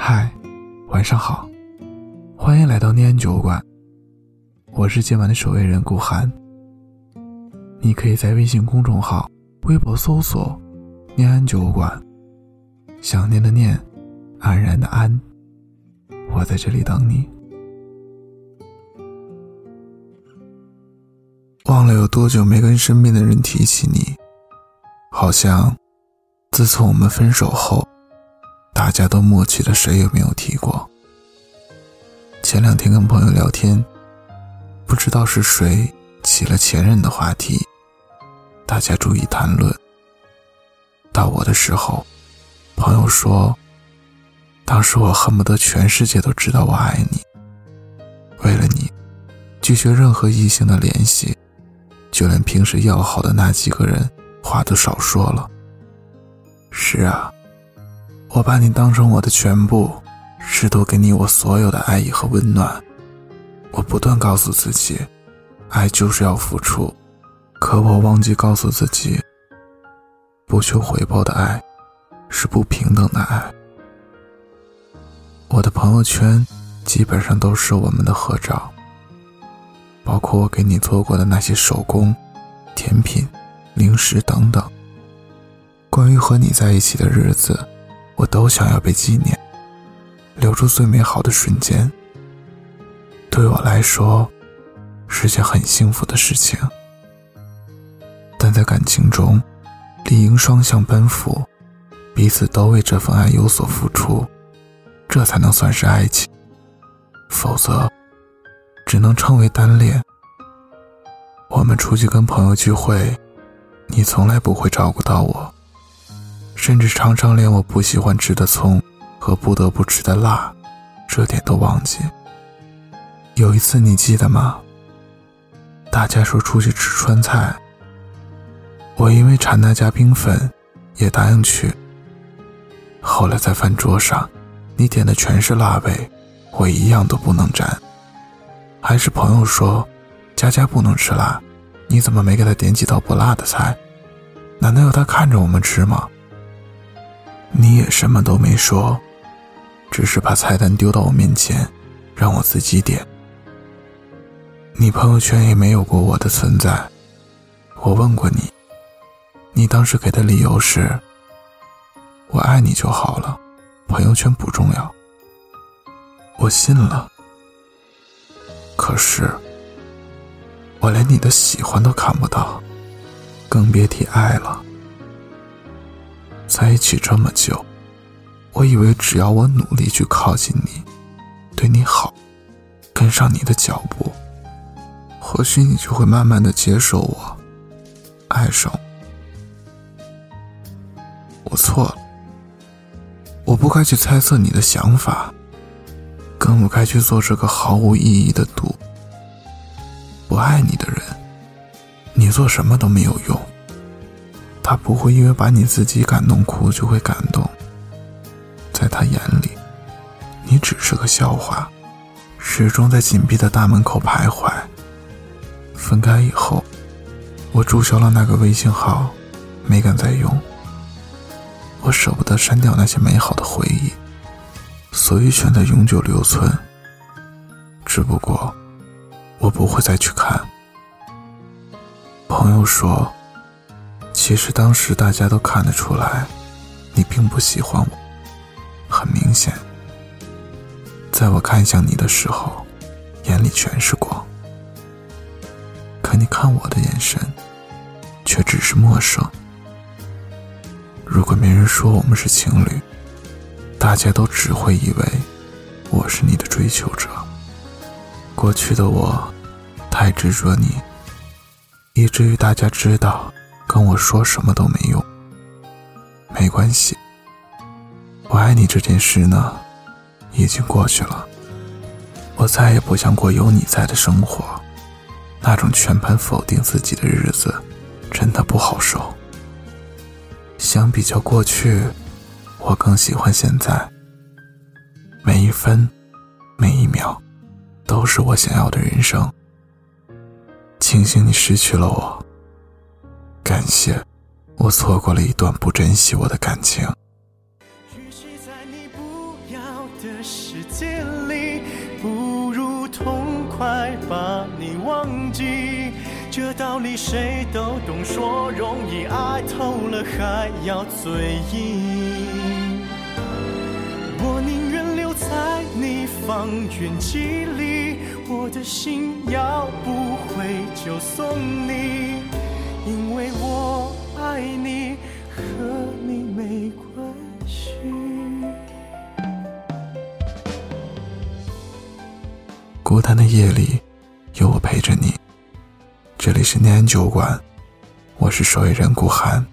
嗨，晚上好，欢迎来到念安酒馆。我是今晚的守卫人顾寒。你可以在微信公众号、微博搜索“念安酒馆”，想念的念，安然的安，我在这里等你。忘了有多久没跟身边的人提起你，好像自从我们分手后。大家都默契的，谁也没有提过。前两天跟朋友聊天，不知道是谁起了前任的话题，大家注意谈论。到我的时候，朋友说，当时我恨不得全世界都知道我爱你。为了你，拒绝任何异性的联系，就连平时要好的那几个人，话都少说了。是啊。我把你当成我的全部，试图给你我所有的爱意和温暖。我不断告诉自己，爱就是要付出，可我忘记告诉自己，不求回报的爱，是不平等的爱。我的朋友圈基本上都是我们的合照，包括我给你做过的那些手工、甜品、零食等等。关于和你在一起的日子。我都想要被纪念，留住最美好的瞬间。对我来说，是件很幸福的事情。但在感情中，理应双向奔赴，彼此都为这份爱有所付出，这才能算是爱情。否则，只能称为单恋。我们出去跟朋友聚会，你从来不会照顾到我。甚至常常连我不喜欢吃的葱和不得不吃的辣，这点都忘记。有一次你记得吗？大家说出去吃川菜，我因为馋那家冰粉，也答应去。后来在饭桌上，你点的全是辣味，我一样都不能沾。还是朋友说，佳佳不能吃辣，你怎么没给他点几道不辣的菜？难道要他看着我们吃吗？你也什么都没说，只是把菜单丢到我面前，让我自己点。你朋友圈也没有过我的存在。我问过你，你当时给的理由是：“我爱你就好了，朋友圈不重要。”我信了。可是，我连你的喜欢都看不到，更别提爱了。在一起这么久，我以为只要我努力去靠近你，对你好，跟上你的脚步，或许你就会慢慢的接受我，爱上我。我错了，我不该去猜测你的想法，更不该去做这个毫无意义的赌。不爱你的人，你做什么都没有用。他不会因为把你自己感动哭就会感动，在他眼里，你只是个笑话，始终在紧闭的大门口徘徊。分开以后，我注销了那个微信号，没敢再用。我舍不得删掉那些美好的回忆，所以选择永久留存。只不过，我不会再去看。朋友说。其实当时大家都看得出来，你并不喜欢我。很明显，在我看向你的时候，眼里全是光。可你看我的眼神，却只是陌生。如果没人说我们是情侣，大家都只会以为我是你的追求者。过去的我，太执着你，以至于大家知道。跟我说什么都没用，没关系。我爱你这件事呢，已经过去了。我再也不想过有你在的生活，那种全盘否定自己的日子，真的不好受。相比较过去，我更喜欢现在。每一分，每一秒，都是我想要的人生。庆幸你失去了我。感谢我错过了一段不珍惜我的感情。与其在你不要的世界里不如痛快把你忘记。这道理谁都懂说容易爱透了还要嘴硬我宁愿留在你方圆几里我的心要不回就送你因为我爱你，和你没关系。孤单的夜里，有我陪着你。这里是念安酒馆，我是守夜人顾寒。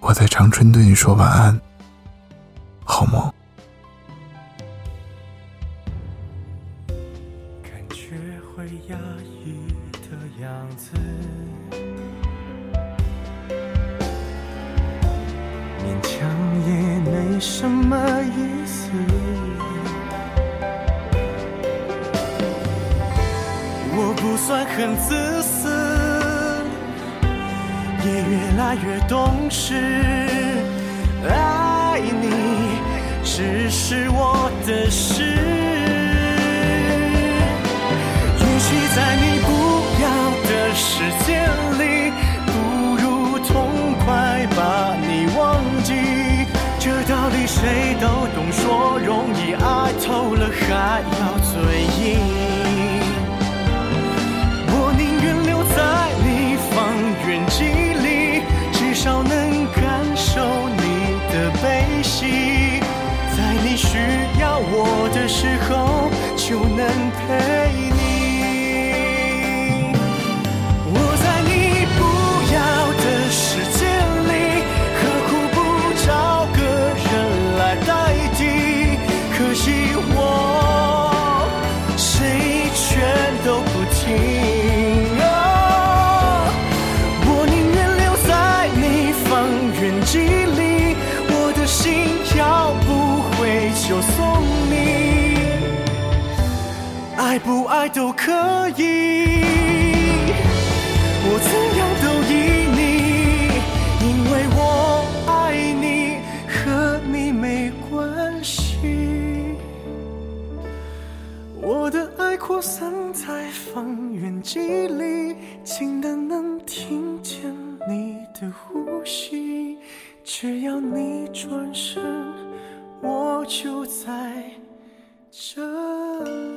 我在长春对你说晚安，好梦。什么意思。我不算很自私，也越来越懂事。爱你只是我的谁都懂，说容易，爱透了还要嘴硬。我宁愿留在你方圆几里，至少能感受你的悲喜，在你需要我的时候就能陪爱不爱都可以。我怎样都依你，因为我爱你，和你没关系。我的爱扩散在方圆几里，近的能听见你的呼吸。只要你转身，我就在这里。